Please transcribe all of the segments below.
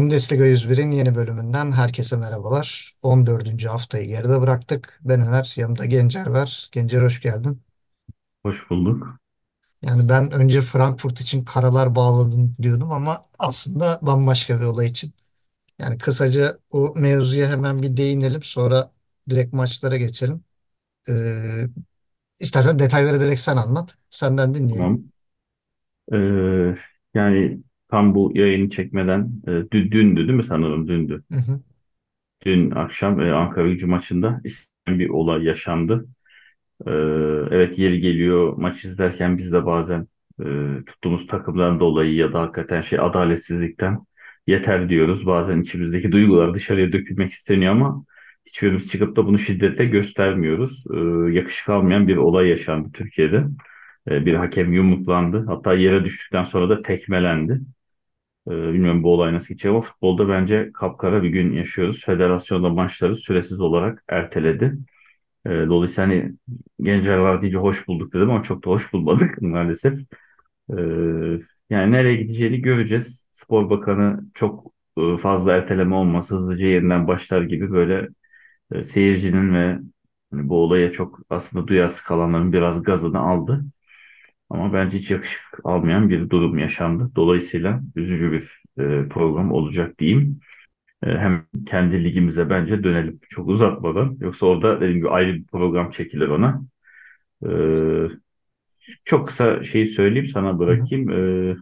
Bundesliga 101'in yeni bölümünden herkese merhabalar. 14. haftayı geride bıraktık. Ben Öner, yanımda Gencer var. Gencer hoş geldin. Hoş bulduk. Yani ben önce Frankfurt için karalar bağladım diyordum ama aslında bambaşka bir olay için. Yani kısaca o mevzuya hemen bir değinelim. Sonra direkt maçlara geçelim. Ee, istersen detayları direkt sen anlat. Senden dinleyelim. Tamam. Ee, yani tam bu yayını çekmeden e, dü- dündü değil mi sanırım dündü. Hı hı. Dün akşam e, Ankara Gücü maçında bir olay yaşandı. Ee, evet yeri geliyor maç izlerken biz de bazen e, tuttuğumuz takımdan dolayı ya da hakikaten şey adaletsizlikten yeter diyoruz. Bazen içimizdeki duygular dışarıya dökülmek isteniyor ama hiçbirimiz çıkıp da bunu şiddetle göstermiyoruz. Ee, yakışık almayan bir olay yaşandı Türkiye'de. Ee, bir hakem yumruklandı. Hatta yere düştükten sonra da tekmelendi. Ee, bilmiyorum bu olay nasıl geçecek ama futbolda bence kapkara bir gün yaşıyoruz. Federasyonda maçları süresiz olarak erteledi. Ee, dolayısıyla hani Gencer var deyince hoş bulduk dedim ama çok da hoş bulmadık maalesef. Ee, yani nereye gideceğini göreceğiz. Spor Bakanı çok e, fazla erteleme olmasa hızlıca yeniden başlar gibi böyle e, seyircinin ve hani bu olaya çok aslında duyarsız kalanların biraz gazını aldı. Ama bence hiç yakışık almayan bir durum yaşandı. Dolayısıyla üzücü bir e, program olacak diyeyim. E, hem kendi ligimize bence dönelim çok uzatmadan. Yoksa orada dediğim gibi ayrı bir program çekilir ona. E, çok kısa şeyi söyleyeyim sana bırakayım. E,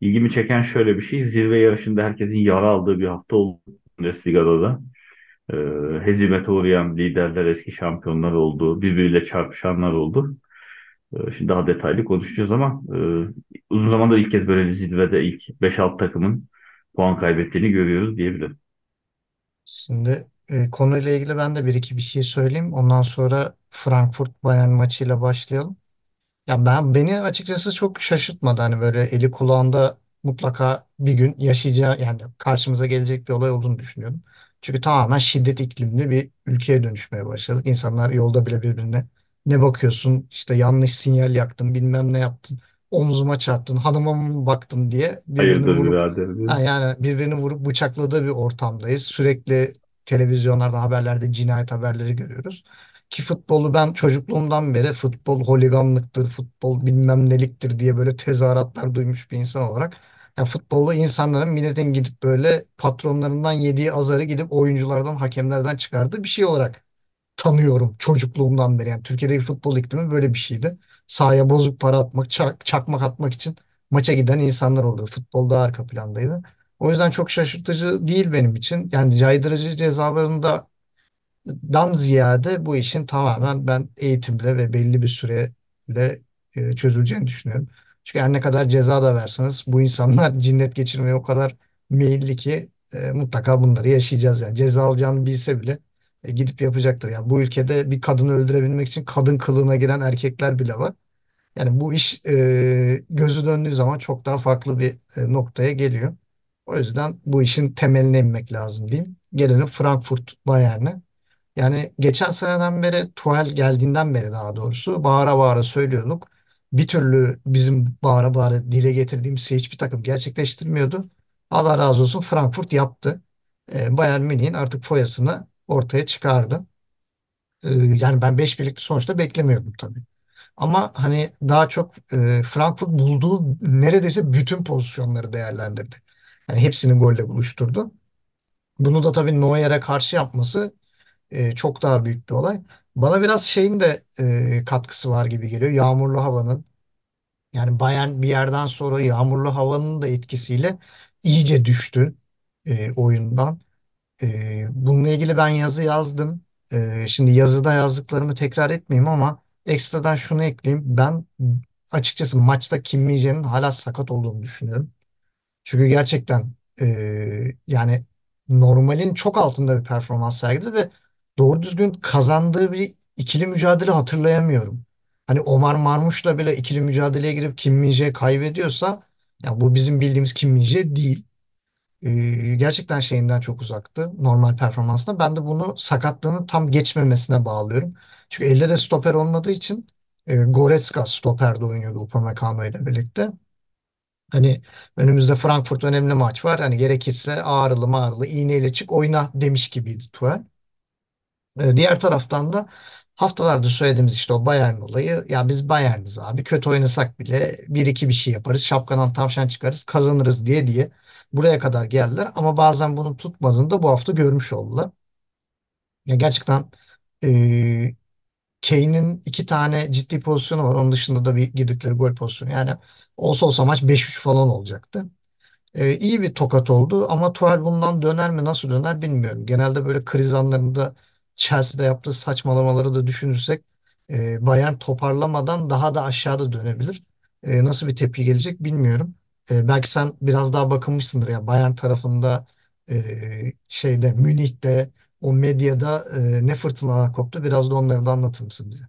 ilgimi çeken şöyle bir şey. Zirve yarışında herkesin yara aldığı bir hafta oldu Bundesliga'da da. E, hezimete uğrayan liderler, eski şampiyonlar oldu. Birbiriyle çarpışanlar oldu. E, Şimdi daha detaylı konuşacağız ama e, uzun zamandır ilk kez böyle zirvede ilk beş 6 takımın puan kaybettiğini görüyoruz diyebilirim. Şimdi e, konuyla ilgili ben de bir iki bir şey söyleyeyim. Ondan sonra Frankfurt Bayern maçıyla başlayalım. Ya ben beni açıkçası çok şaşırtmadı. Hani böyle eli kulağında mutlaka bir gün yaşayacağı yani karşımıza gelecek bir olay olduğunu düşünüyorum. Çünkü tamamen şiddet iklimli bir ülkeye dönüşmeye başladık. İnsanlar yolda bile birbirine ne bakıyorsun işte yanlış sinyal yaktın bilmem ne yaptın omzuma çarptın hanıma mı baktın diye birbirini Hayırdır vurup birader ha yani birbirini vurup bıçakladığı bir ortamdayız. Sürekli televizyonlarda haberlerde cinayet haberleri görüyoruz. Ki futbolu ben çocukluğumdan beri futbol holiganlıktır, futbol bilmem neliktir diye böyle tezahüratlar duymuş bir insan olarak. Yani futbolda insanların milletin gidip böyle patronlarından yediği azarı gidip oyunculardan, hakemlerden çıkardığı bir şey olarak tanıyorum çocukluğumdan beri. Yani Türkiye'deki futbol iklimi böyle bir şeydi. Sahaya bozuk para atmak, çak- çakmak atmak için maça giden insanlar oluyor. Futbol daha arka plandaydı. O yüzden çok şaşırtıcı değil benim için. Yani caydırıcı cezalarında dan ziyade bu işin tamamen ben eğitimle ve belli bir süreyle e, çözüleceğini düşünüyorum. Çünkü her ne kadar ceza da verseniz bu insanlar cinnet geçirmeye o kadar meyilli ki e, mutlaka bunları yaşayacağız yani. Ceza alacağını bilse bile e, gidip yapacaktır. Yani bu ülkede bir kadını öldürebilmek için kadın kılığına giren erkekler bile var. Yani bu iş e, gözü döndüğü zaman çok daha farklı bir e, noktaya geliyor. O yüzden bu işin temeline inmek lazım diyeyim. Gelelim Frankfurt Bayern'e. Yani geçen seneden beri Tuchel geldiğinden beri daha doğrusu bağıra bağıra söylüyorduk. Bir türlü bizim bağıra bağıra dile getirdiğimiz şey hiçbir takım gerçekleştirmiyordu. Allah razı olsun Frankfurt yaptı. Ee, Bayern Münih'in artık foyasını ortaya çıkardı. Ee, yani ben 5 birlikte sonuçta beklemiyordum tabii. Ama hani daha çok e, Frankfurt bulduğu neredeyse bütün pozisyonları değerlendirdi. Yani hepsini golle buluşturdu. Bunu da tabii Neuer'e karşı yapması e, çok daha büyük bir olay. Bana biraz şeyin de e, katkısı var gibi geliyor. Yağmurlu havanın. Yani Bayern bir yerden sonra yağmurlu havanın da etkisiyle iyice düştü e, oyundan. E, bununla ilgili ben yazı yazdım. E, şimdi yazıda yazdıklarımı tekrar etmeyeyim ama ekstradan şunu ekleyeyim. Ben açıkçası maçta Kim Min-jae'nin hala sakat olduğunu düşünüyorum. Çünkü gerçekten e, yani normalin çok altında bir performans sergiledi ve doğru düzgün kazandığı bir ikili mücadele hatırlayamıyorum. Hani Omar Marmuş'la bile ikili mücadeleye girip Kim Min-jae kaybediyorsa ya bu bizim bildiğimiz Kim Min-jae değil. E, gerçekten şeyinden çok uzaktı normal performansına. Ben de bunu sakatlığını tam geçmemesine bağlıyorum. Çünkü elde de stoper olmadığı için e, Goretzka stoperde oynuyordu Upamecano ile birlikte. Hani önümüzde Frankfurt önemli maç var. Hani gerekirse ağrılı mağrılı iğneyle çık oyna demiş gibiydi Tuchel. E, Diğer taraftan da haftalardır söylediğimiz işte o Bayern olayı. Ya biz Bayern'iz abi. Kötü oynasak bile bir iki bir şey yaparız. Şapkadan tavşan çıkarız. Kazanırız diye diye buraya kadar geldiler. Ama bazen bunun tutmadığını da bu hafta görmüş oldular. Ya gerçekten e, Kane'in iki tane ciddi pozisyonu var. Onun dışında da bir girdikleri gol pozisyonu. Yani olsa olsa maç 5-3 falan olacaktı. Ee, iyi bir tokat oldu ama Tuchel bundan döner mi nasıl döner bilmiyorum. Genelde böyle kriz anlarında Chelsea'de yaptığı saçmalamaları da düşünürsek e, Bayern toparlamadan daha da aşağıda dönebilir. E, nasıl bir tepki gelecek bilmiyorum. E, belki sen biraz daha bakınmışsındır ya Bayern tarafında e, şeyde Münih'te o medyada e, ne fırtınalar koptu biraz da onları da anlatır mısın bize?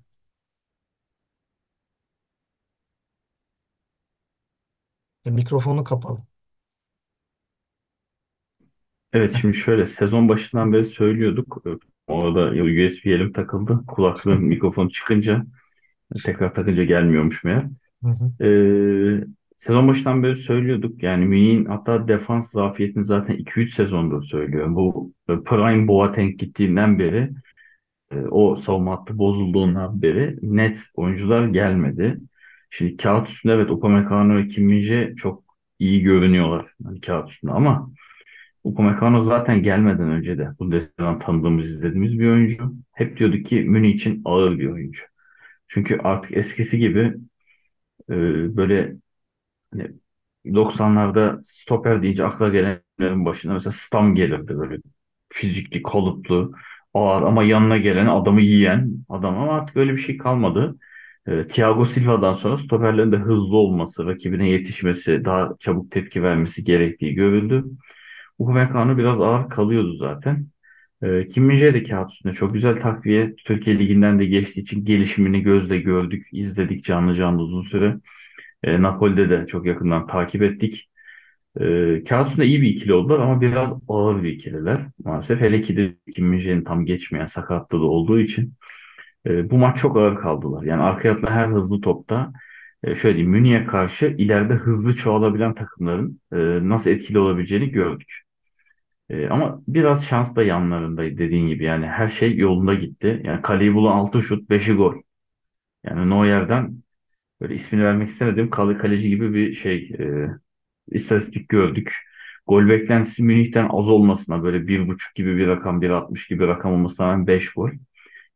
E, mikrofonu kapalı. Evet şimdi şöyle sezon başından beri söylüyorduk. Orada USB elim takıldı. Kulaklığın mikrofonu çıkınca tekrar takınca gelmiyormuş meğer. Hı hı. Ee, sezon başından beri söylüyorduk. Yani Münih'in hatta defans zafiyetini zaten 2-3 sezondur söylüyorum. Bu Prime Boateng gittiğinden beri e, o savunma hattı bozulduğundan beri net oyuncular gelmedi. Şimdi kağıt üstünde evet Upamecano ve Kim çok iyi görünüyorlar yani kağıt üstünde ama Upamecano zaten gelmeden önce de Bundesliga'dan tanıdığımız, izlediğimiz bir oyuncu. Hep diyorduk ki Münih için ağır bir oyuncu. Çünkü artık eskisi gibi e, böyle hani 90'larda stoper deyince akla gelenlerin başına mesela Stam gelirdi böyle fizikli, kalıplı, ağır ama yanına gelen adamı yiyen adam ama artık öyle bir şey kalmadı. E, Thiago Silva'dan sonra stoperlerin de hızlı olması, rakibine yetişmesi, daha çabuk tepki vermesi gerektiği görüldü. Upamecano biraz ağır kalıyordu zaten. E, Kim de kağıt üstünde çok güzel takviye. Türkiye Ligi'nden de geçtiği için gelişimini gözle gördük, izledik canlı canlı uzun süre. E, Napoli'de de çok yakından takip ettik. E, kağıt üstünde iyi bir ikili oldular ama biraz ağır bir ikililer. Maalesef hele ki de Kim tam geçmeyen sakatlığı da olduğu için e, bu maç çok ağır kaldılar. Yani arkaya atılan her hızlı topta e, şöyle diyeyim Münih'e karşı ileride hızlı çoğalabilen takımların e, nasıl etkili olabileceğini gördük. E, ama biraz şans da yanlarındaydı dediğin gibi. Yani her şey yolunda gitti. Yani kaleyi bulan 6 şut, beşi gol. Yani Neuer'den böyle ismini vermek istemedim. Kale, kaleci gibi bir şey e, istatistik gördük. Gol beklentisi Münih'ten az olmasına böyle bir buçuk gibi bir rakam, bir altmış gibi bir rakam olmasına rağmen 5 gol.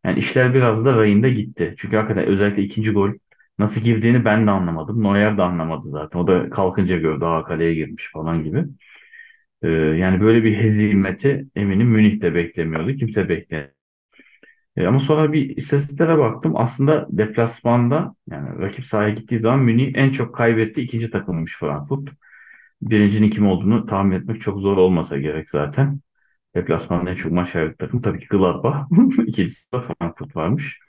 Yani işler biraz da rayında gitti. Çünkü hakikaten özellikle ikinci gol nasıl girdiğini ben de anlamadım. Neuer de anlamadı zaten. O da kalkınca gördü. Aa kaleye girmiş falan gibi. Ee, yani böyle bir hezimeti eminim Münih de beklemiyordu. Kimse beklemiyordu. Ama sonra bir istatistiklere baktım. Aslında deplasmanda yani rakip sahaya gittiği zaman Münih en çok kaybettiği ikinci takımmış Frankfurt. Birincinin kim olduğunu tahmin etmek çok zor olmasa gerek zaten. Deplasmanda en çok maç kaybettiği takım tabii ki Gladbach. İkincisi de Frankfurt varmış.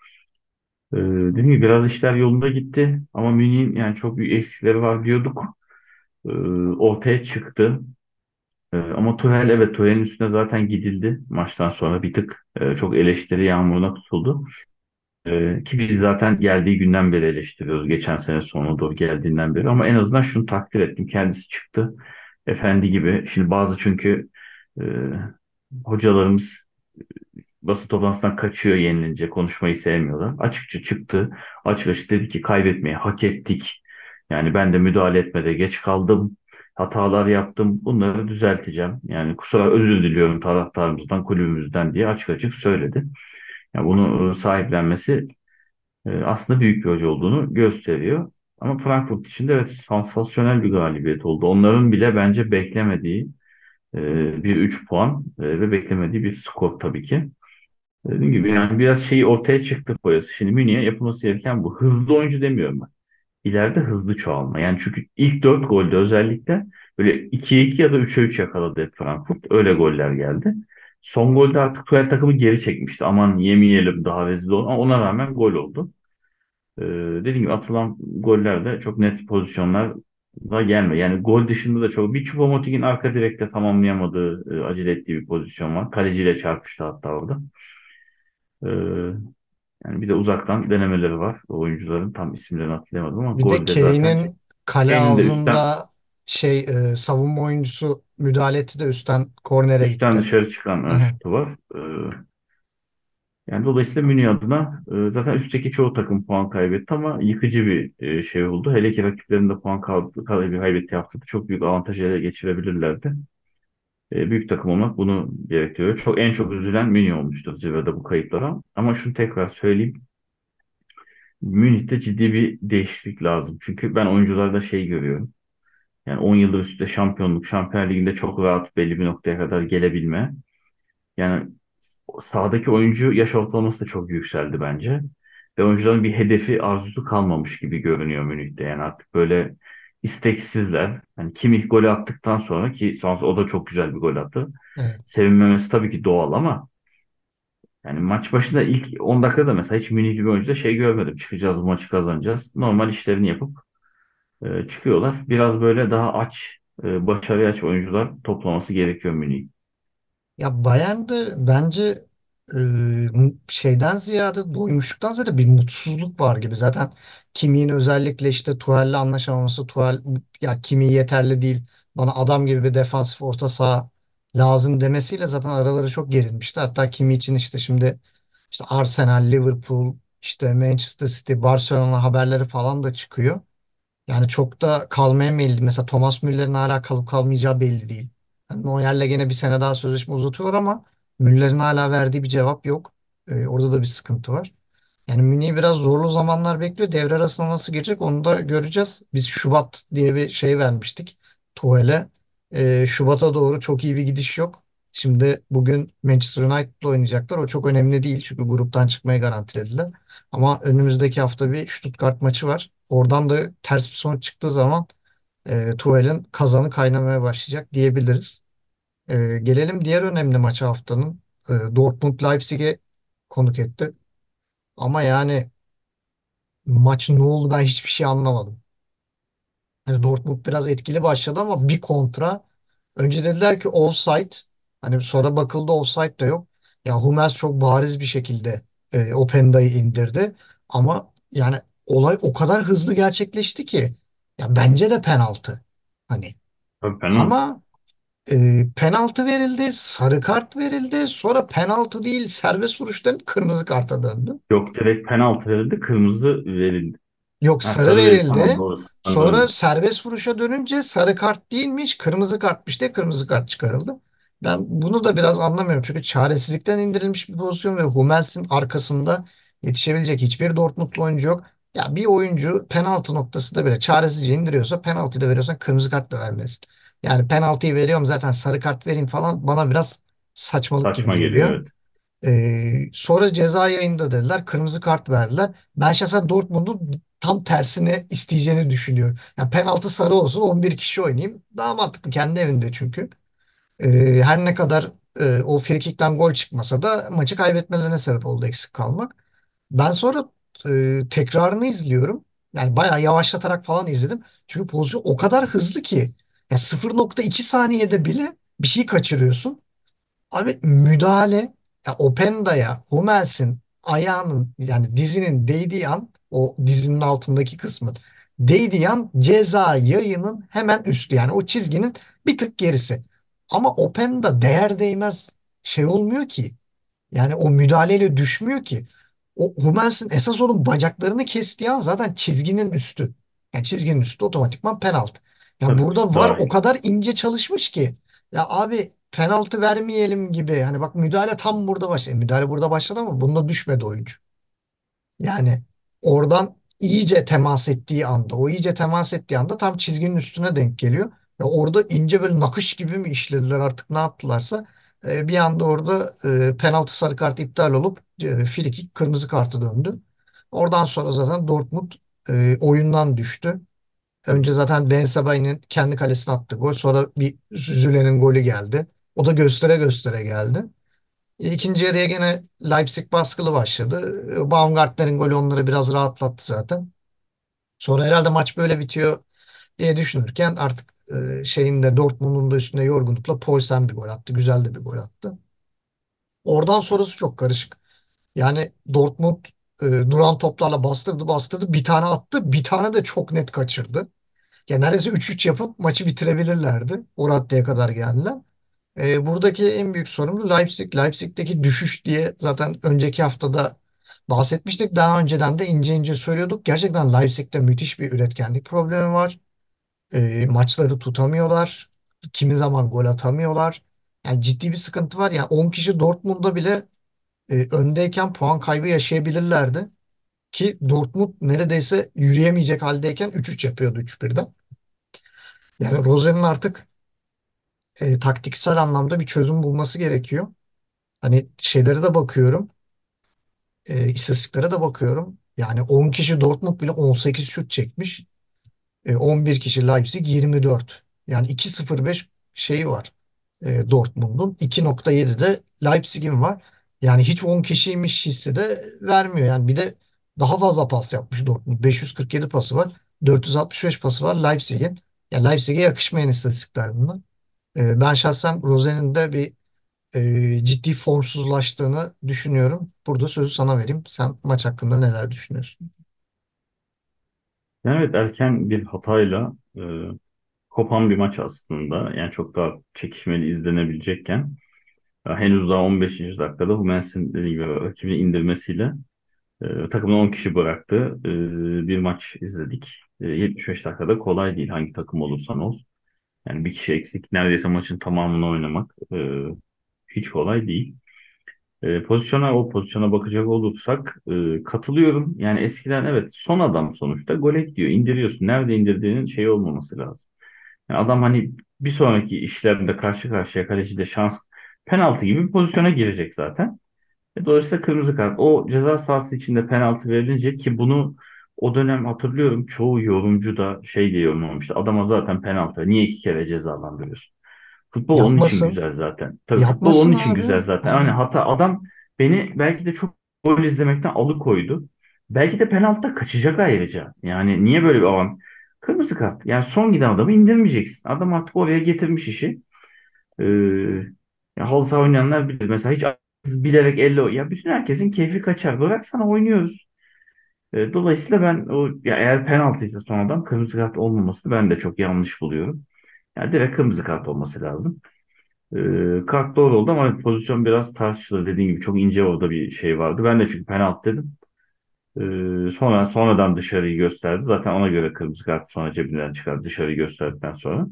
Ee, dediğim gibi biraz işler yolunda gitti. Ama Münih'in yani çok büyük eksikleri var diyorduk. Ee, ortaya çıktı. Ee, ama Tuchel evet Tuchel'in üstüne zaten gidildi maçtan sonra bir tık e, çok eleştiri yağmuruna tutuldu. Ee, ki biz zaten geldiği günden beri eleştiriyoruz. Geçen sene sonuna doğru geldiğinden beri. Ama en azından şunu takdir ettim. Kendisi çıktı. Efendi gibi. Şimdi bazı çünkü e, hocalarımız basın toplantısından kaçıyor yenilince. Konuşmayı sevmiyorlar. Açıkça çıktı. Açık açık dedi ki kaybetmeyi hak ettik. Yani ben de müdahale etmede geç kaldım. Hatalar yaptım. Bunları düzelteceğim. Yani kusura özür diliyorum taraftarımızdan, kulübümüzden diye açık açık söyledi. Yani bunu e, sahiplenmesi e, aslında büyük bir hoca olduğunu gösteriyor. Ama Frankfurt için de evet sansasyonel bir galibiyet oldu. Onların bile bence beklemediği e, bir 3 puan ve beklemediği bir skor tabii ki. Dediğim gibi yani biraz şeyi ortaya çıktı foyası. Şimdi Münih'e yapılması gereken bu. Hızlı oyuncu demiyorum ben. İleride hızlı çoğalma. Yani çünkü ilk 4 golde özellikle böyle 2'ye 2 ya da 3'e 3 yakaladı hep Frankfurt. Öyle goller geldi. Son golde artık Tuchel takımı geri çekmişti. Aman yemeyelim daha rezil olun. Ama ona rağmen gol oldu. Ee, dediğim gibi atılan goller de çok net pozisyonlar da gelme. Yani gol dışında da çok. Bir Choupo-Moting'in arka direkte tamamlayamadığı, e, acele ettiği bir pozisyon var. Kaleciyle çarpıştı hatta orada. Ee, yani bir de uzaktan denemeleri var. O oyuncuların tam isimlerini hatırlayamadım ama Bir de golde zaten Kane'in kale üstten ağzında şey e, savunma oyuncusu müdahale etti de üstten kornere Üstten gitti. dışarı çıkan Hı hı. şutu var. E, yani dolayısıyla Münih adına e, zaten üstteki çoğu takım puan kaybetti ama yıkıcı bir e, şey oldu. Hele ki rakiplerinde puan kay- kaybı kaybettiği haftada çok büyük avantaj ele geçirebilirlerdi. E, büyük takım olmak bunu gerektiriyor. Çok en çok üzülen Münih olmuştur zirvede bu kayıplara. Ama şunu tekrar söyleyeyim. Münih'te ciddi bir değişiklik lazım. Çünkü ben oyuncularda şey görüyorum. Yani 10 yıldır üstte şampiyonluk, Şampiyonlar Ligi'nde çok rahat belli bir noktaya kadar gelebilme. Yani sahadaki oyuncu yaş ortalaması da çok yükseldi bence. Ve oyuncuların bir hedefi, arzusu kalmamış gibi görünüyor Münih'te. Yani artık böyle isteksizler. Yani Kimmich golü attıktan sonra ki sonrasında o da çok güzel bir gol attı. Evet. Sevinmemesi tabii ki doğal ama yani maç başında ilk 10 dakikada mesela hiç Münihli bir oyuncuda şey görmedim. Çıkacağız bu maçı kazanacağız. Normal işlerini yapıp e, çıkıyorlar. Biraz böyle daha aç, e, başarıya aç oyuncular toplaması gerekiyor Münih'in. Ya Bayern'de bence şeyden ziyade doymuşluktan ziyade bir mutsuzluk var gibi. Zaten Kimi'nin özellikle işte Tuchel'le anlaşamaması, Tuchel ya Kimi yeterli değil, bana adam gibi bir defansif orta saha lazım demesiyle zaten araları çok gerilmişti. Hatta Kimi için işte şimdi işte Arsenal, Liverpool, işte Manchester City, Barcelona haberleri falan da çıkıyor. Yani çok da kalmaya meyilli. Mesela Thomas Müller'in hala kalıp kalmayacağı belli değil. Yani Neuer'le gene bir sene daha sözleşme uzatıyorlar ama Müller'in hala verdiği bir cevap yok. Ee, orada da bir sıkıntı var. Yani Münih'i biraz zorlu zamanlar bekliyor. Devre arasına nasıl girecek onu da göreceğiz. Biz Şubat diye bir şey vermiştik Tuhel'e. Ee, Şubat'a doğru çok iyi bir gidiş yok. Şimdi bugün Manchester United'la oynayacaklar. O çok önemli değil çünkü gruptan çıkmayı garantilediler. Ama önümüzdeki hafta bir Stuttgart maçı var. Oradan da ters bir sonuç çıktığı zaman e, Tuhel'in kazanı kaynamaya başlayacak diyebiliriz. E, gelelim diğer önemli maça haftanın. E, Dortmund Leipzig'e konuk etti. Ama yani maç ne oldu ben hiçbir şey anlamadım. Yani Dortmund biraz etkili başladı ama bir kontra. Önce dediler ki offside. Hani sonra bakıldı offside de yok. Ya Hummels çok bariz bir şekilde e, Openda'yı indirdi. Ama yani olay o kadar hızlı gerçekleşti ki ya bence de penaltı. Hani Tabii penaltı. ama e, penaltı verildi, sarı kart verildi. Sonra penaltı değil serbest vuruş dönüp kırmızı karta döndü. Yok direkt penaltı verildi, kırmızı verildi. Yok Ha sarı sarı verildi. Tamam doğru. Sonra döndüm. serbest vuruşa dönünce sarı kart değilmiş, kırmızı kartmış diye kırmızı kart çıkarıldı. Ben bunu da biraz anlamıyorum. Çünkü çaresizlikten indirilmiş bir pozisyon ve Hummels'in arkasında yetişebilecek hiçbir Dortmundlu oyuncu yok. Ya bir oyuncu penaltı noktasında bile çaresizce indiriyorsa penaltıyı da veriyorsan kırmızı kart da vermesin. Yani penaltıyı veriyorum zaten sarı kart vereyim falan bana biraz saçmalık gibi Saçma geliyor geliyor. evet. Ee, sonra ceza yayında dediler. Kırmızı kart verdiler. Ben şahsen Dortmund'un tam tersine isteyeceğini düşünüyorum. Yani penaltı sarı olsun 11 kişi oynayayım. Daha mantıklı kendi evinde çünkü. Ee, her ne kadar e, o frikikten gol çıkmasa da maçı kaybetmelerine sebep oldu eksik kalmak. Ben sonra e, tekrarını izliyorum. Yani bayağı yavaşlatarak falan izledim. Çünkü pozisyon o kadar hızlı ki. Ya 0.2 saniyede bile bir şey kaçırıyorsun. Abi müdahale ya Openda'ya Hummels'in ayağının yani dizinin değdiği an o dizinin altındaki kısmı değdiği an ceza yayının hemen üstü yani o çizginin bir tık gerisi. Ama Openda değer değmez şey olmuyor ki. Yani o müdahaleyle düşmüyor ki. O Hummels'in esas onun bacaklarını kestiği an zaten çizginin üstü. Yani çizginin üstü otomatikman penaltı. Ya Tabii burada var o dahil. kadar ince çalışmış ki. Ya abi penaltı vermeyelim gibi. Hani bak müdahale tam burada başladı. Müdahale burada başladı ama bunda düşmedi oyuncu. Yani oradan iyice temas ettiği anda, o iyice temas ettiği anda tam çizginin üstüne denk geliyor. Ya orada ince böyle nakış gibi mi işlediler artık ne yaptılarsa e, bir anda orada e, penaltı sarı kart iptal olup e, frikik kırmızı kartı döndü. Oradan sonra zaten Dortmund e, oyundan düştü. Önce zaten Ben Sebaini kendi kalesine attı gol. Sonra bir Süzüle'nin golü geldi. O da göstere göstere geldi. İkinci yarıya gene Leipzig baskılı başladı. Baumgartner'in golü onları biraz rahatlattı zaten. Sonra herhalde maç böyle bitiyor diye düşünürken artık e, şeyin de Dortmund'un da üstüne yorgunlukla Poulsen bir gol attı. Güzel de bir gol attı. Oradan sonrası çok karışık. Yani Dortmund e, duran toplarla bastırdı bastırdı. Bir tane attı. Bir tane de çok net kaçırdı. Ya neredeyse 3-3 yapıp maçı bitirebilirlerdi. O raddeye kadar geldiler. E, buradaki en büyük sorumlu Leipzig. Leipzig'teki düşüş diye zaten önceki haftada bahsetmiştik. Daha önceden de ince ince söylüyorduk. Gerçekten Leipzig'te müthiş bir üretkenlik problemi var. E, maçları tutamıyorlar. Kimi zaman gol atamıyorlar. Yani ciddi bir sıkıntı var. Yani 10 kişi Dortmund'da bile e, öndeyken puan kaybı yaşayabilirlerdi. Ki Dortmund neredeyse yürüyemeyecek haldeyken 3-3 yapıyordu 3-1'den. Yani Rosen'in artık e, taktiksel anlamda bir çözüm bulması gerekiyor. Hani şeylere de bakıyorum. E, istatistiklere de bakıyorum. Yani 10 kişi Dortmund bile 18 şut çekmiş. E, 11 kişi Leipzig 24. Yani 2.05 şeyi var e, Dortmund'un. 2.7 de Leipzig'in var. Yani hiç 10 kişiymiş hissi de vermiyor. Yani bir de daha fazla pas yapmış Dortmund. 547 pası var. 465 pası var Leipzig'in. Yani Leipzig'e yakışmayan istatistikler bunlar. E, ben şahsen Rosen'in de bir e, ciddi formsuzlaştığını düşünüyorum. Burada sözü sana vereyim. Sen maç hakkında neler düşünüyorsun? Yani evet erken bir hatayla e, kopan bir maç aslında. Yani çok daha çekişmeli izlenebilecekken ya henüz daha 15. dakikada gibi rakibini indirmesiyle e, takımın 10 kişi bıraktı. E, bir maç izledik. E, 75 dakikada kolay değil hangi takım olursan ol. Yani bir kişi eksik neredeyse maçın tamamını oynamak e, hiç kolay değil. E, pozisyona o pozisyona bakacak olursak e, katılıyorum. Yani eskiden evet son adam sonuçta gol diyor indiriyorsun. Nerede indirdiğinin şey olmaması lazım. Yani adam hani bir sonraki işlerinde karşı karşıya kaleci de şans penaltı gibi bir pozisyona girecek zaten. E, dolayısıyla kırmızı kart. O ceza sahası içinde penaltı verilince ki bunu o dönem hatırlıyorum çoğu yorumcu da şey diye yorumlamıştı. Adama zaten penaltı. Niye iki kere cezalandırıyorsun? Futbol onun için Yapmasın. güzel zaten. Tabii futbol onun Yapmasın için abi. güzel zaten. Hani Yani, hata adam beni belki de çok gol izlemekten alıkoydu. Belki de penaltıda kaçacak ayrıca. Yani niye böyle bir avan? Kırmızı kart. Yani son giden adamı indirmeyeceksin. Adam artık oraya getirmiş işi. Ee, ya halı saha oynayanlar bilir. Mesela hiç bilerek elle ya bütün herkesin keyfi kaçar. Bıraksana oynuyoruz. Ee, dolayısıyla ben o ya eğer penaltıysa son adam kırmızı kart olmaması ben de çok yanlış buluyorum. Yani direkt kırmızı kart olması lazım. Ee, kart doğru oldu ama pozisyon biraz tartışılır. Dediğim gibi çok ince orada bir şey vardı. Ben de çünkü penaltı dedim. Ee, sonra sonradan dışarıyı gösterdi. Zaten ona göre kırmızı kart sonra cebinden çıkardı dışarıyı gösterdikten sonra.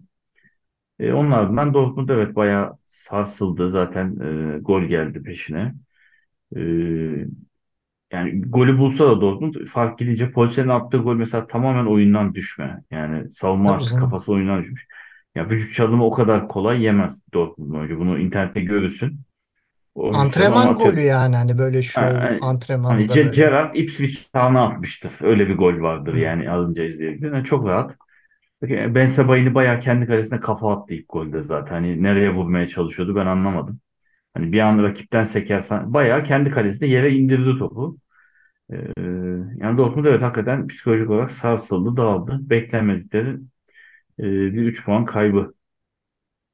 Ee, onun ardından Dortmund evet bayağı sarsıldı. Zaten e, gol geldi peşine. Ee, yani golü bulsa da Dortmund fark gidince Poulsen'in attığı gol mesela tamamen oyundan düşme. Yani savunma tabii artık canım. kafası oyundan düşmüş. Ya vücut çalımı o kadar kolay yemez Dortmund oyuncu. Bunu internette görürsün. O vücut çalımı ama Antrenman golü yani hani böyle Ha, Hani antrenmanda böyle. Gerrard Ipswich Town'a atmıştır. Öyle bir gol vardır Hı. yani az önce izleyebildim. Yani çok rahat. Ben Sebaini bayağı kendi kalesine kafa attı ilk golde zaten. Hani nereye vurmaya çalışıyordu ben anlamadım. Hani bir an rakipten sekersen bayağı kendi kalesinde yere indirdi topu. Ee, yani Dortmund evet hakikaten psikolojik olarak sarsıldı, dağıldı. Beklenmedikleri e, bir 3 puan kaybı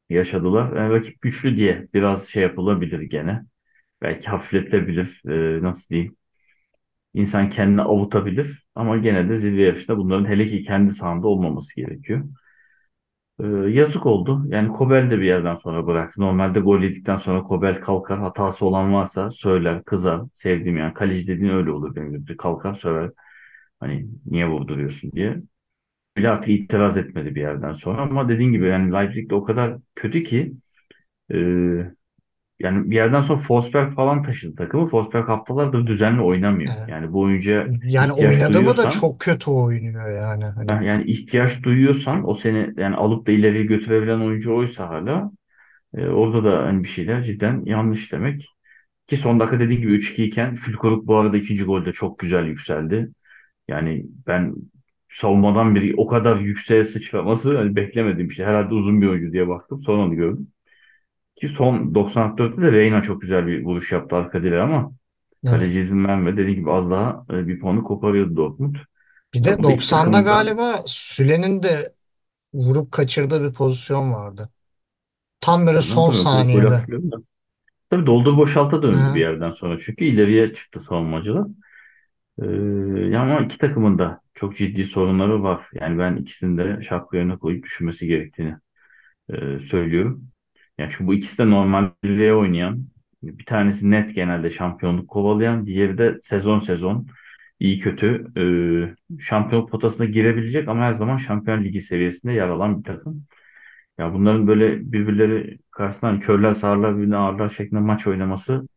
yaşadılar. Yani rakip güçlü diye biraz şey yapılabilir gene. Belki hafifletebilir. Ee, nasıl diyeyim? İnsan kendini avutabilir. Ama gene de zirve yarışında bunların hele ki kendi sahanda olmaması gerekiyor. Ee, yazık oldu. Yani Kobel de bir yerden sonra bıraktı. Normalde gol yedikten sonra Kobel kalkar. Hatası olan varsa söyler, kızar. Sevdiğim yani. Kaleci dediğin öyle olur benim gibi. Kalkar söver. Hani niye vurduruyorsun diye. bile artık itiraz etmedi bir yerden sonra ama dediğin gibi yani Leipzig de o kadar kötü ki e, yani bir yerden sonra Forsberg falan taşıdı takımı. Forsberg haftalardır düzenli oynamıyor. Evet. Yani bu oyuncuya Yani oynadı mı da çok kötü oynuyor yani hani. ha, yani ihtiyaç duyuyorsan o seni yani alıp da ileriye götürebilen oyuncu oysa hala e, orada da hani bir şeyler cidden yanlış demek. Ki son dakika dediğim gibi 3-2 iken Fülkoruk bu arada ikinci golde çok güzel yükseldi. Yani ben savunmadan biri o kadar yükseğe sıçraması hani beklemediğim bir şey. Herhalde uzun bir oyuncu diye baktım. Sonra onu gördüm. Ki son 94'te de Reyna çok güzel bir vuruş yaptı arka direğe ama Evet. kaleci izin vermedi. Dediğim gibi az daha e, bir puanı koparıyordu Dortmund. Bir de burada iki 90'da takım da galiba Süle'nin de vurup kaçırdığı bir pozisyon vardı. Tam böyle son tabii saniyede. Tabii doldur boşalta döndü bir yerden sonra çünkü ileriye çıktı savunmacılar. Ee, ama iki takımın da çok ciddi sorunları var. Yani ben ikisini de şapkalarına koyup düşünmesi gerektiğini e, söylüyorum. Yani şu bu ikisi de normalde oynayan, bir tanesi net genelde şampiyonluk kovalayan, diğeri de sezon sezon iyi kötü e, şampiyonluk potasına girebilecek ama her zaman Şampiyon Ligi seviyesinde yer alan bir takım. Ya bunların böyle birbirleri karşısında hani körler sağırlar birbirine ağırlar şeklinde maç oynaması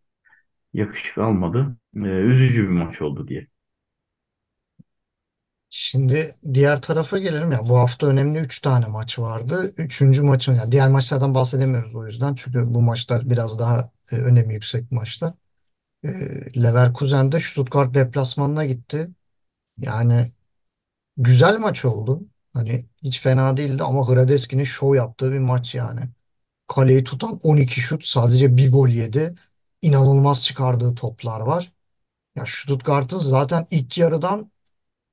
yakışık almadı. E, üzücü bir maç oldu diye. Şimdi diğer tarafa gelelim ya bu hafta önemli 3 tane maç vardı. Üçüncü maçın yani diğer maçlardan bahsedemiyoruz o yüzden. Çünkü bu maçlar biraz daha e, önemi yüksek maçlar. E, Leverkusen de Stuttgart deplasmanına gitti. Yani güzel maç oldu. Hani hiç fena değildi ama Hradeski'nin şov yaptığı bir maç yani. Kaleyi tutan 12 şut sadece bir gol yedi. İnanılmaz çıkardığı toplar var. Ya Stuttgart'ın zaten ilk yarıdan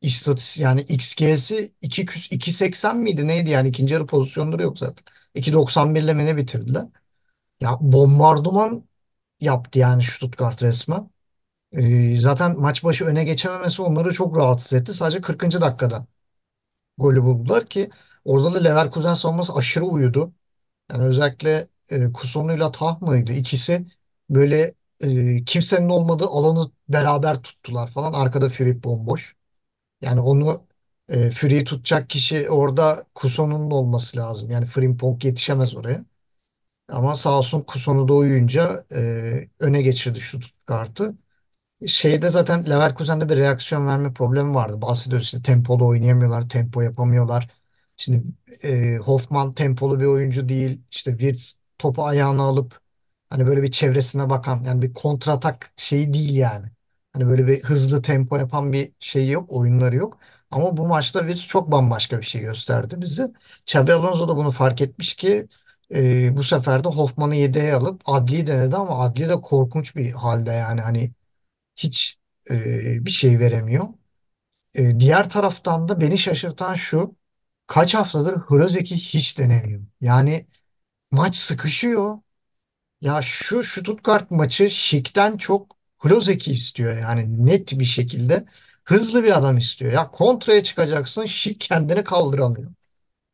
İstatis yani XG'si 2 küs 2.80 miydi neydi yani ikinci yarı pozisyonları yok zaten. 2.91 ile ne bitirdiler? Ya bombardıman yaptı yani Stuttgart resmen. Ee, zaten maç başı öne geçememesi onları çok rahatsız etti. Sadece 40. dakikada golü buldular ki orada da Leverkusen savunması aşırı uyudu. Yani özellikle e, Kuson'uyla Tah mıydı? İkisi böyle e, kimsenin olmadığı alanı beraber tuttular falan. Arkada Fripp bomboş. Yani onu e, Fury'yi tutacak kişi orada Kuson'un olması lazım. Yani Frimpong yetişemez oraya. Ama sağ olsun Kuson'u da uyuyunca e, öne geçirdi şu kartı. Şeyde zaten Leverkusen'de bir reaksiyon verme problemi vardı. Bahsediyoruz işte tempolu oynayamıyorlar, tempo yapamıyorlar. Şimdi e, Hoffman tempolu bir oyuncu değil. İşte Wirtz topu ayağına alıp hani böyle bir çevresine bakan yani bir kontratak şeyi değil yani. Hani böyle bir hızlı tempo yapan bir şey yok, oyunları yok. Ama bu maçta Wirtz çok bambaşka bir şey gösterdi bize. Xabi Alonso da bunu fark etmiş ki e, bu sefer de Hoffman'ı yedeğe alıp Adli'yi denedi ama Adli de korkunç bir halde yani hani hiç e, bir şey veremiyor. E, diğer taraftan da beni şaşırtan şu. Kaç haftadır Hrozek'i hiç denemiyor. Yani maç sıkışıyor. Ya şu Stuttgart maçı Şik'ten çok Hrozek'i istiyor. Yani net bir şekilde hızlı bir adam istiyor. Ya kontraya çıkacaksın Şik kendini kaldıramıyor.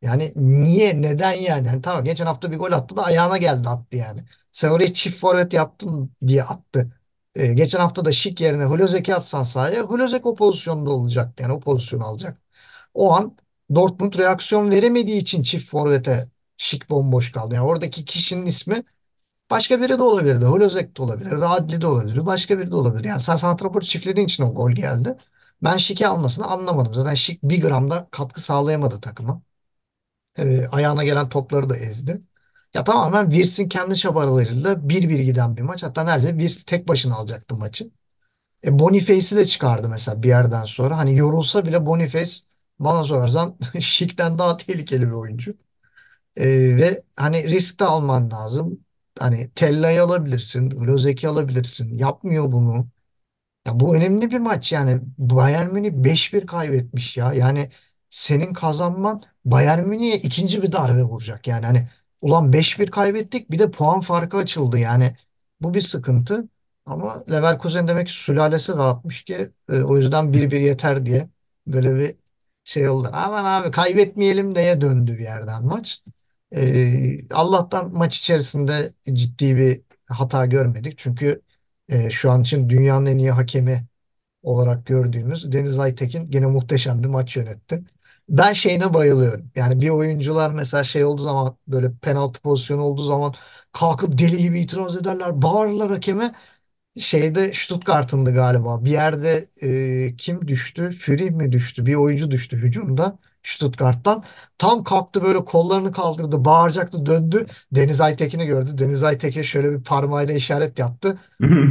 Yani niye, neden yani? Hani tamam geçen hafta bir gol attı da ayağına geldi attı yani. Sen oraya çift forvet yaptın diye attı. Ee, geçen hafta da Şik yerine Hulozek'i atsan sahaya Hulozek o pozisyonda olacaktı. Yani o pozisyonu alacak. O an Dortmund reaksiyon veremediği için çift forvete Şik bomboş kaldı. Yani oradaki kişinin ismi başka biri de olabilirdi. Hulozek de olabilirdi. Adli de olabilirdi. Başka biri de olabilir. Yani sen santraforu çiftlediğin için o gol geldi. Ben Şik'i almasını anlamadım. Zaten Şik bir gram da katkı sağlayamadı takıma. E, ayağına gelen topları da ezdi. Ya tamamen Wirtz'in kendi çabalarıyla bir bir giden bir maç. Hatta neredeyse Wirtz tek başına alacaktı maçı. E, Boniface'i de çıkardı mesela bir yerden sonra. Hani yorulsa bile Boniface bana sorarsan Şik'ten daha tehlikeli bir oyuncu. E, ve hani risk de alman lazım. Hani Tella'yı alabilirsin, Lozek'i alabilirsin. Yapmıyor bunu. Ya bu önemli bir maç yani. Bayern Münih 5-1 kaybetmiş ya. Yani senin kazanman Bayern Münih'e ikinci bir darbe vuracak. Yani hani ulan 5-1 kaybettik bir de puan farkı açıldı. Yani bu bir sıkıntı. Ama Leverkusen demek ki sülalesi rahatmış ki e, o yüzden 1-1 yeter diye böyle bir şey oldu. Aman abi kaybetmeyelim diye döndü bir yerden maç. Allah'tan maç içerisinde ciddi bir hata görmedik. Çünkü şu an için dünyanın en iyi hakemi olarak gördüğümüz Deniz Aytekin gene muhteşem bir maç yönetti. Ben şeyine bayılıyorum. Yani bir oyuncular mesela şey olduğu zaman böyle penaltı pozisyonu olduğu zaman kalkıp deli gibi itiraz ederler, bağırırlar hakeme. Şeyde Stuttgart'ındı galiba. Bir yerde e, kim düştü? Fury mi düştü? Bir oyuncu düştü hücumda Stuttgart'tan. Tam kalktı böyle kollarını kaldırdı, bağıracaktı, döndü. Deniz Aytekin'i gördü. Deniz Aytekin şöyle bir parmağıyla işaret yaptı.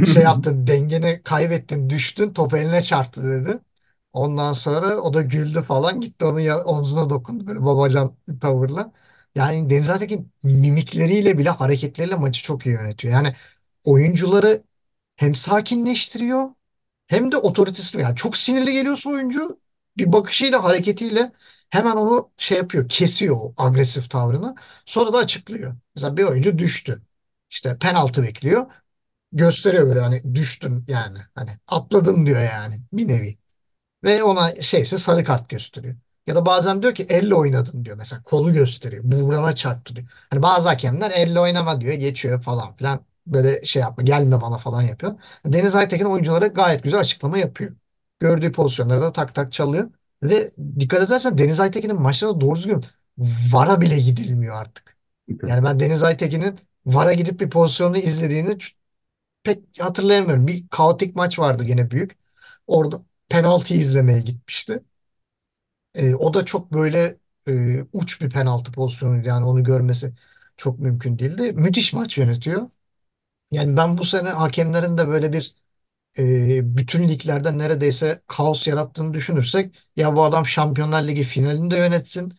Şey yaptın, dengeni kaybettin, düştün, top eline çarptı dedi. Ondan sonra o da güldü falan gitti onun ya- omzuna dokundu böyle babacan tavırla. Yani Deniz Aytekin mimikleriyle bile hareketleriyle maçı çok iyi yönetiyor. Yani oyuncuları hem sakinleştiriyor hem de otoritesini yani çok sinirli geliyorsa oyuncu bir bakışıyla hareketiyle hemen onu şey yapıyor kesiyor o agresif tavrını sonra da açıklıyor. Mesela bir oyuncu düştü işte penaltı bekliyor gösteriyor böyle hani düştün yani hani atladın diyor yani bir nevi. Ve ona şeyse sarı kart gösteriyor. Ya da bazen diyor ki elle oynadın diyor. Mesela kolu gösteriyor. Buğrana çarptı diyor. Hani bazı hakemler elle oynama diyor. Geçiyor falan filan. Böyle şey yapma gelme bana falan yapıyor. Deniz Aytekin oyunculara gayet güzel açıklama yapıyor. Gördüğü pozisyonları da tak tak çalıyor. Ve dikkat edersen Deniz Aytekin'in maçlarına doğru düzgün VAR'a bile gidilmiyor artık. Yani ben Deniz Aytekin'in VAR'a gidip bir pozisyonu izlediğini pek hatırlayamıyorum. Bir kaotik maç vardı gene büyük. Orada penaltı izlemeye gitmişti. E, o da çok böyle e, uç bir penaltı pozisyonuydu. Yani onu görmesi çok mümkün değildi. Müthiş maç yönetiyor. Yani ben bu sene hakemlerin de böyle bir e, bütün liglerde neredeyse kaos yarattığını düşünürsek ya bu adam Şampiyonlar Ligi finalini de yönetsin.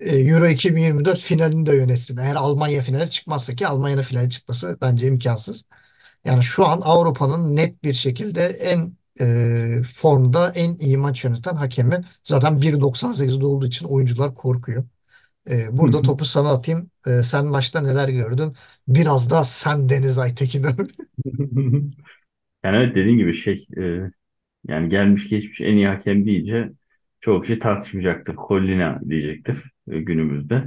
e, Euro 2024 finalini de yönetsin. Eğer Almanya finale çıkmazsa ki Almanya'nın finale çıkması bence imkansız. Yani şu an Avrupa'nın net bir şekilde en e, formda en iyi maç yöneten hakemi. Zaten 1.98'de olduğu için oyuncular korkuyor. E, burada topu sana atayım. E, sen maçta neler gördün? Biraz da sen Deniz Aytekin. Yani evet dediğin gibi şey e, yani gelmiş geçmiş en iyi hakem deyince çoğu kişi tartışmayacaktır. Collina diyecektir e, günümüzde.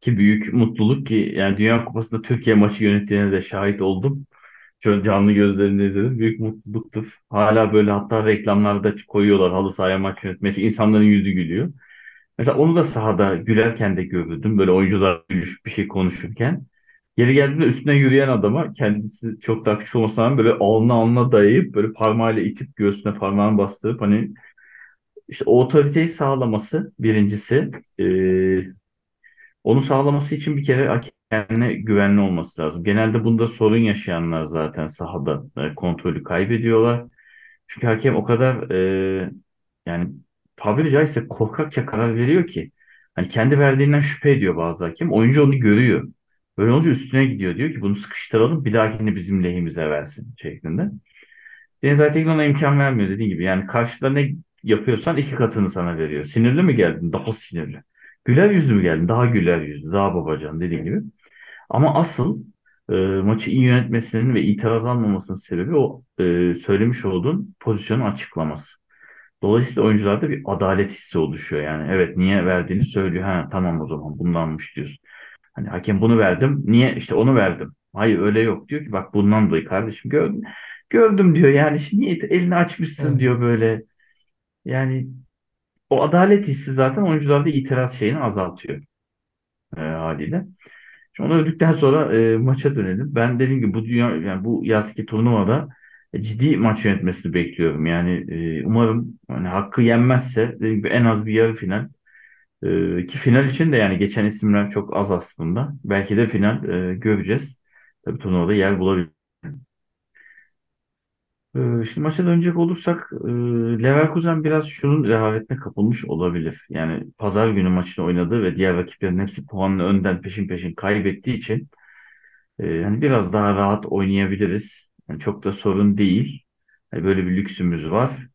Ki büyük mutluluk ki yani Dünya Kupası'nda Türkiye maçı yönettiğine de şahit oldum. Çok canlı gözlerimle izledim. Büyük mutluluktur. Hala böyle hatta reklamlarda koyuyorlar halı sahaya maç yönetmeye. İnsanların yüzü gülüyor. Mesela onu da sahada gülerken de gördüm. Böyle oyuncular gülüşüp bir şey konuşurken. Yeri geldiğinde üstüne yürüyen adama kendisi çok küçük olmasına rağmen böyle alnına alnına dayayıp böyle parmağıyla itip göğsüne parmağını bastırıp hani işte o otoriteyi sağlaması birincisi. Ee, onu sağlaması için bir kere kendine güvenli olması lazım. Genelde bunda sorun yaşayanlar zaten sahada e, kontrolü kaybediyorlar. Çünkü hakem o kadar e, yani tabiri caizse korkakça karar veriyor ki hani kendi verdiğinden şüphe ediyor bazı hakem. Oyuncu onu görüyor. Böyle olunca üstüne gidiyor. Diyor ki bunu sıkıştıralım bir dahakini bizim lehimize versin şeklinde. Deniz Aytekin ona imkan vermiyor dediğin gibi. Yani karşıda ne yapıyorsan iki katını sana veriyor. Sinirli mi geldin? Daha sinirli. Güler yüzlü mü geldin? Daha güler yüzlü, daha babacan dediğin gibi. Ama asıl e, maçı iyi yönetmesinin ve itiraz almamasının sebebi o e, söylemiş olduğun pozisyonu açıklaması. Dolayısıyla oyuncularda bir adalet hissi oluşuyor. Yani evet niye verdiğini söylüyor. Ha tamam o zaman bundanmış diyorsun. Hani hakem bunu verdim. Niye işte onu verdim. Hayır öyle yok. Diyor ki bak bundan dolayı kardeşim gördüm. Gördüm diyor. Yani şimdi niye elini açmışsın Evet, diyor böyle. Yani o adalet hissi zaten oyuncularda itiraz şeyini azaltıyor e, haliyle. Şimdi onu öldükten sonra e, maça dönelim. Ben dediğim gibi bu dünya yani bu yazki turnuvada ciddi maç yönetmesini bekliyorum. Yani e, umarım hani hakkı yenmezse dediğim gibi en az bir yarı final e, ki final için de yani geçen isimler çok az aslında. Belki de final e, göreceğiz. Tabii turnuvada yer bulabilir. E, şimdi maça dönecek olursak e, Leverkusen biraz şunun rehavetine kapılmış olabilir. Yani pazar günü maçını oynadı ve diğer rakiplerin hepsi puanını önden peşin peşin kaybettiği için Ee, yani biraz daha rahat oynayabiliriz. Yani çok da sorun değil. Yani böyle bir lüksümüz var.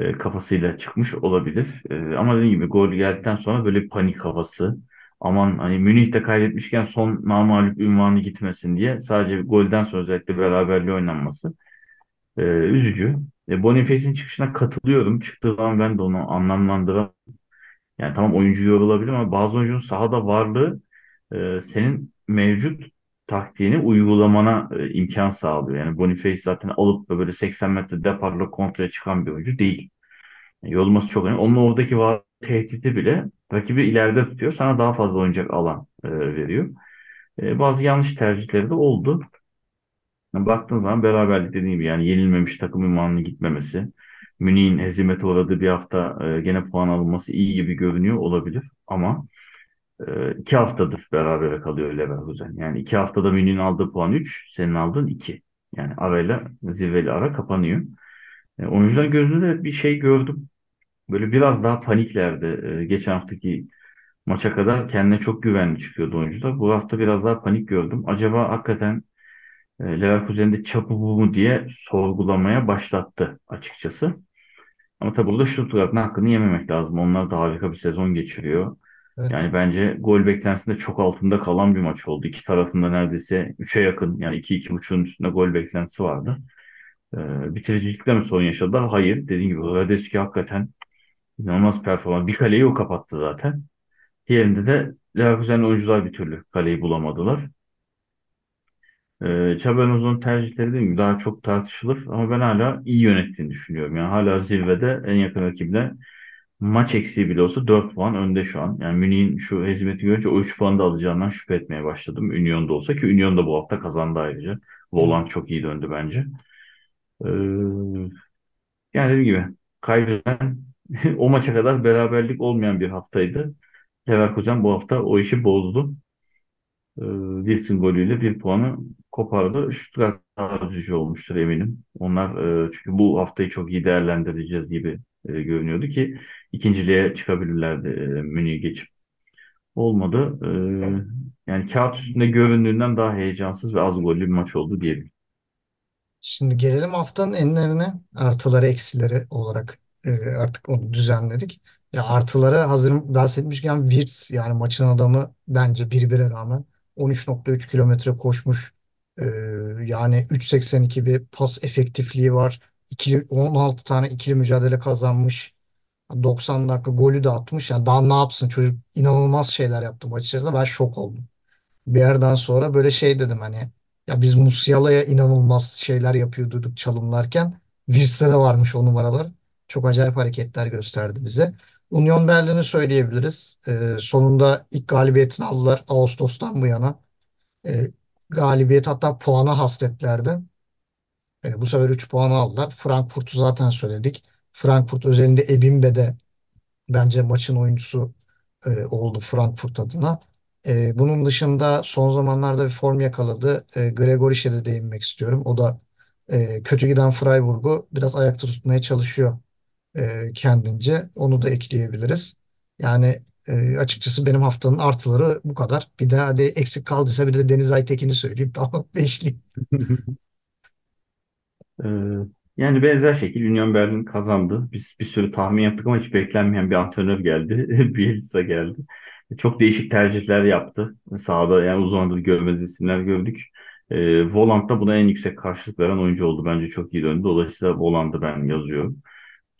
Ee, kafasıyla çıkmış olabilir. Ee, ama dediğim gibi gol geldikten sonra böyle panik havası. Aman hani Münih'te kaybetmişken son namağlup ünvanı gitmesin diye sadece golden sonra özellikle beraberliği oynanması. Ee, üzücü. E, Boniface'in çıkışına katılıyorum. Çıktığı zaman ben de onu anlamlandıramam. Yani tamam oyuncu yorulabilir ama bazı oyuncunun sahada varlığı e, senin mevcut taktiğini uygulamana e, imkan sağlıyor. Yani Boniface zaten alıp böyle 80 metre deparla kontraya çıkan bir oyuncu değil. Yani yorulması çok önemli. Onun oradaki var tehdidi bile rakibi ileride tutuyor. Sana daha fazla oynayacak alan e, veriyor. E, bazı yanlış tercihleri de oldu. Yani baktığın zaman beraberlik dediğim gibi yani yenilmemiş takım ünvanının gitmemesi. Münih'in hezimete uğradığı bir hafta e, gene puan alınması iyi gibi görünüyor olabilir. Ama e, iki haftadır berabere kalıyor Leverkusen. Yani iki haftada Münih'in aldığı puan 3, senin aldığın 2. Yani arayla zirveli ara kapanıyor. E, oyuncuların gözünde de bir şey gördüm. Böyle biraz daha paniklerdi. E, geçen haftaki maça kadar kendine çok güvenli çıkıyordu oyuncular. Bu hafta biraz daha panik gördüm. Acaba hakikaten e, Leverkusen'de çapı bu mu diye sorgulamaya başlattı açıkçası. Ama tabii burada Stuttgart'ın hakkını yememek lazım. Onlar da harika bir sezon geçiriyor. Evet. Yani bence gol beklentisinde çok altında kalan bir maç oldu. İki tarafında neredeyse üçe yakın yani iki iki buçuğun üstünde gol beklentisi vardı. E, bitiricilikle mi sorun yaşadılar? Hayır. Dediğim gibi Radeski hakikaten inanılmaz performans. Bir kaleyi o kapattı zaten. Diğerinde de Leverkusen oyuncular bir türlü kaleyi bulamadılar. E, Xabi tercihleri dediğim gibi daha çok tartışılır ama ben hala iyi yönettiğini düşünüyorum. Yani hala zirvede en yakın rakibine maç eksiği bile olsa 4 puan önde şu an. Yani Münih'in şu hezimeti görünce o 3 puanı da alacağından şüphe etmeye başladım. Union'da olsa ki Union da bu hafta kazandı ayrıca. Volant çok iyi döndü bence. Ee, yani dediğim gibi kaybeden o maça kadar beraberlik olmayan bir haftaydı. Leverkusen bu hafta o işi bozdu. Ee, Wilson golüyle bir puanı kopardı. Stuttgart üzücü olmuştur eminim. Onlar e, çünkü bu haftayı çok iyi değerlendireceğiz gibi e, görünüyordu ki ikinciliğe çıkabilirlerdi e, Münih'i geçip. Olmadı. E, yani kağıt üstünde göründüğünden daha heyecansız ve az gollü bir maç oldu diyebilirim. Şimdi gelelim haftanın enlerine artıları eksileri olarak e, artık onu düzenledik. Ya artılara hazır bahsetmişken Wirtz yani maçın adamı bence bir bire rağmen 13.3 kilometre koşmuş. E, yani 3.82 bir pas efektifliği var. İkili, 16 tane ikili mücadele kazanmış. 90 dakika golü de atmış. Yani daha ne yapsın çocuk inanılmaz şeyler yaptı maç içerisinde. Ben şok oldum bir yerden sonra böyle şey dedim hani ya biz Musiala'ya inanılmaz şeyler yapıyorduk çalımlarken Wirtz'te de varmış o numaralar. Çok acayip hareketler gösterdi bize. Union Berlin'i söyleyebiliriz. Ee, sonunda ilk galibiyetini aldılar Ağustos'tan bu yana. Ee, galibiyet hatta puana hasretlerdi. Ee, bu sefer 3 puanı aldılar. Frankfurt'u zaten söyledik. Frankfurt özelinde Ebimbe de bence maçın oyuncusu e, oldu Frankfurt adına. E, bunun dışında son zamanlarda bir form yakaladı. E, Gregoric'e de değinmek istiyorum. O da e, kötü giden Freiburg'u biraz ayakta tutmaya çalışıyor e, kendince. Onu da ekleyebiliriz. Yani e, açıkçası benim haftanın artıları bu kadar. Bir de hadi eksik kaldıysa bir de Deniz Aytekin'i söyleyeyim. Tamam beşli. Yani benzer şekilde Union Berlin kazandı. Biz bir sürü tahmin yaptık ama hiç beklenmeyen bir antrenör geldi. Bielsa geldi. Çok değişik tercihler yaptı. Sahada yani uzun zamandır görmediğimiz isimler gördük. Ee, Volant'ta buna en yüksek karşılık veren oyuncu oldu. Bence çok iyi döndü. Dolayısıyla Volant'ı ben yazıyorum.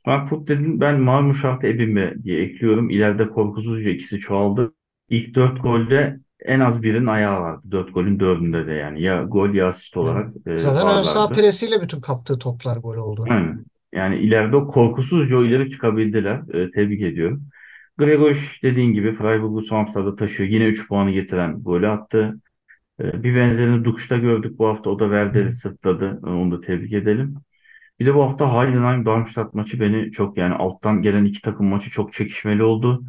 Frankfurt dedim ben Marmuşaht'ı Ebim'e diye ekliyorum. İleride korkusuzca ikisi çoğaldı. İlk dört golde en az birinin ayağı vardı. Dört golün dördünde de yani. Ya gol ya asist olarak e, zaten ön saha varlardı. presiyle bütün kaptığı toplar gol oldu. Aynen. Yani ileride korkusuzca ileri çıkabildiler. E, tebrik ediyorum. Gregor dediğin gibi Freiburg'u son haftada taşıyor. Yine 3 puanı getiren golü attı. E, bir benzerini Dukş'ta gördük bu hafta. O da Werder'i sırtladı. E, Onu da tebrik edelim. Bir de bu hafta Heidenheim-Darmstadt maçı beni çok yani alttan gelen iki takım maçı çok çekişmeli oldu.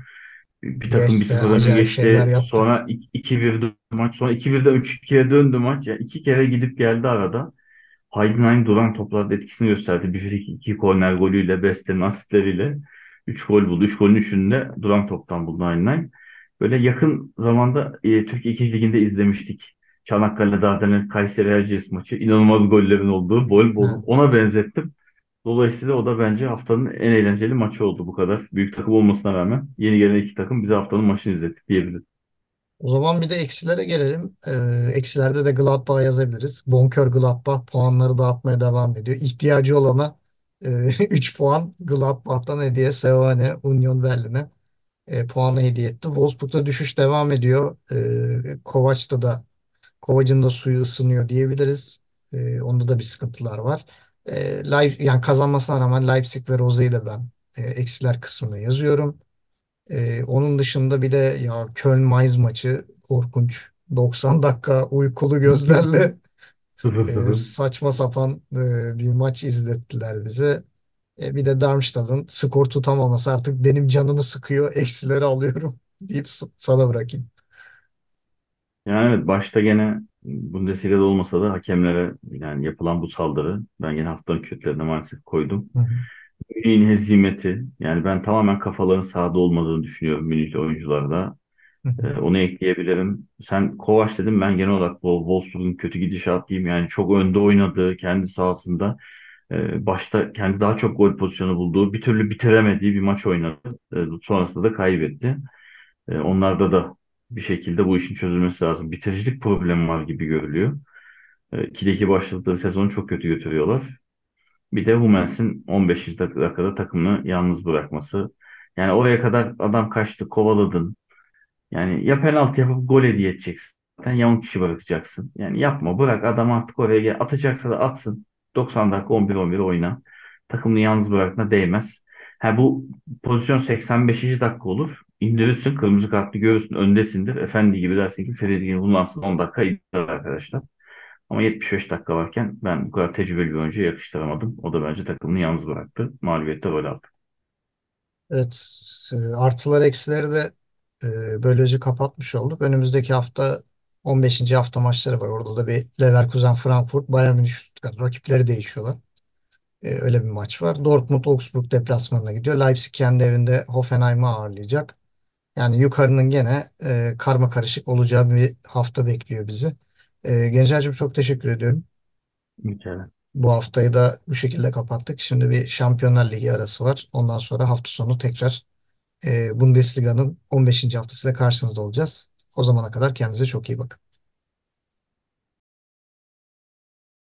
Bir takım bir Brest de 0 önde acayip şeyler geçti. Sonra 2-1 maç. Sonra 2-1'den 3-2'ye döndü maç. Yani iki kere gidip geldi arada. Heidenheim duran toplarda etkisini gösterdi. Bir frikik, iki korner golüyle, Beste'nin asistleriyle. Üç gol buldu. Üç golün üçünü de duran toptan buldu Heidenheim. Böyle yakın zamanda e, Türkiye 2. Ligi'nde izlemiştik. Çanakkale Dardanel Kayseri Erciyes maçı. İnanılmaz gollerin olduğu bol bol. Ona benzettim. Dolayısıyla o da bence haftanın en eğlenceli maçı oldu bu kadar. Büyük takım olmasına rağmen yeni gelen iki takım bize haftanın maçını izletti diyebilirim. O zaman bir de eksilere gelelim. Ee, eksilerde de Gladbach yazabiliriz. Bonkör Gladbach puanları dağıtmaya devam ediyor. İhtiyacı olana e, 3 puan Gladbach'tan hediye Seoane Union Berlin'e e, puanı hediye etti. Wolfsburg'da düşüş devam ediyor. E, Kovac'ta da Kovac'ın da suyu ısınıyor diyebiliriz. E, onda da bir sıkıntılar var. E, Leip- yani kazanmasına rağmen Leipzig ve Rose'yi de ben e, eksiler kısmına yazıyorum. Ee, onun dışında bir de ya Köln-Mainz maçı korkunç. 90 dakika uykulu gözlerle e, 0-0. saçma sapan e, bir maç izlettiler bize. E, bir de Darmstadt'ın skor tutamaması artık benim canımı sıkıyor. Eksileri alıyorum deyip sana bırakayım. Yani evet başta gene Bundesliga'da olmasa da hakemlere yani yapılan bu saldırı ben gene haftanın kötülerine maalesef koydum. Münih'in hezimeti yani ben tamamen kafaların sahada olmadığını düşünüyorum Münih'li oyuncularda. Ee, onu ekleyebilirim. Sen Kovac dedim ben genel olarak bu Wolfsburg'un kötü gidişat diyeyim yani çok önde oynadığı kendi sahasında e, başta kendi daha çok gol pozisyonu bulduğu bir türlü bitiremediği bir maç oynadı. E, sonrasında da kaybetti. E, onlarda da bir şekilde bu işin çözülmesi lazım. Bitiricilik problemi var gibi görülüyor. E, 2'de 2 başladıkları sezonu çok kötü götürüyorlar. Bir de Hummels'in 15. dakikada takımını yalnız bırakması. Yani oraya kadar adam kaçtı, kovaladın. Yani ya penaltı yapıp gol hediye edeceksin. Zaten ya 10 kişi bırakacaksın. Yani yapma bırak adam artık oraya gel. Atacaksa da atsın. 90 dakika 11-11 oyna. Takımını yalnız bırakma değmez. Ha bu pozisyon 85. dakika olur. İndirirsin kırmızı kartlı görürsün öndesindir. Efendi gibi dersin ki Fredri'nin kullansın 10 dakika idare arkadaşlar. Ama 75 dakika varken ben bu kadar tecrübeli bir oyuncuya yakıştıramadım. O da bence takımını yalnız bıraktı. Mağlubiyette gol aldı. Evet, e, artılar eksileri de e, böylece kapatmış olduk. Önümüzdeki hafta 15. hafta maçları var. Orada da bir Leverkusen, Frankfurt, Bayern Münih, Stuttgart rakipleri değişiyorlar. E, öyle bir maç var. Dortmund, Augsburg deplasmanına gidiyor. Leipzig kendi evinde Hoffenheim'i ağırlayacak. Yani yukarının gene e, karma karışık olacağı bir hafta bekliyor bizi. E, Gencer'cim çok teşekkür ediyorum. Mükemmel. Bu haftayı da bu şekilde kapattık. Şimdi bir Şampiyonlar Ligi arası var. Ondan sonra hafta sonu tekrar e, Bundesliga'nın 15. haftasıyla karşınızda olacağız. O zamana kadar kendinize çok iyi bakın.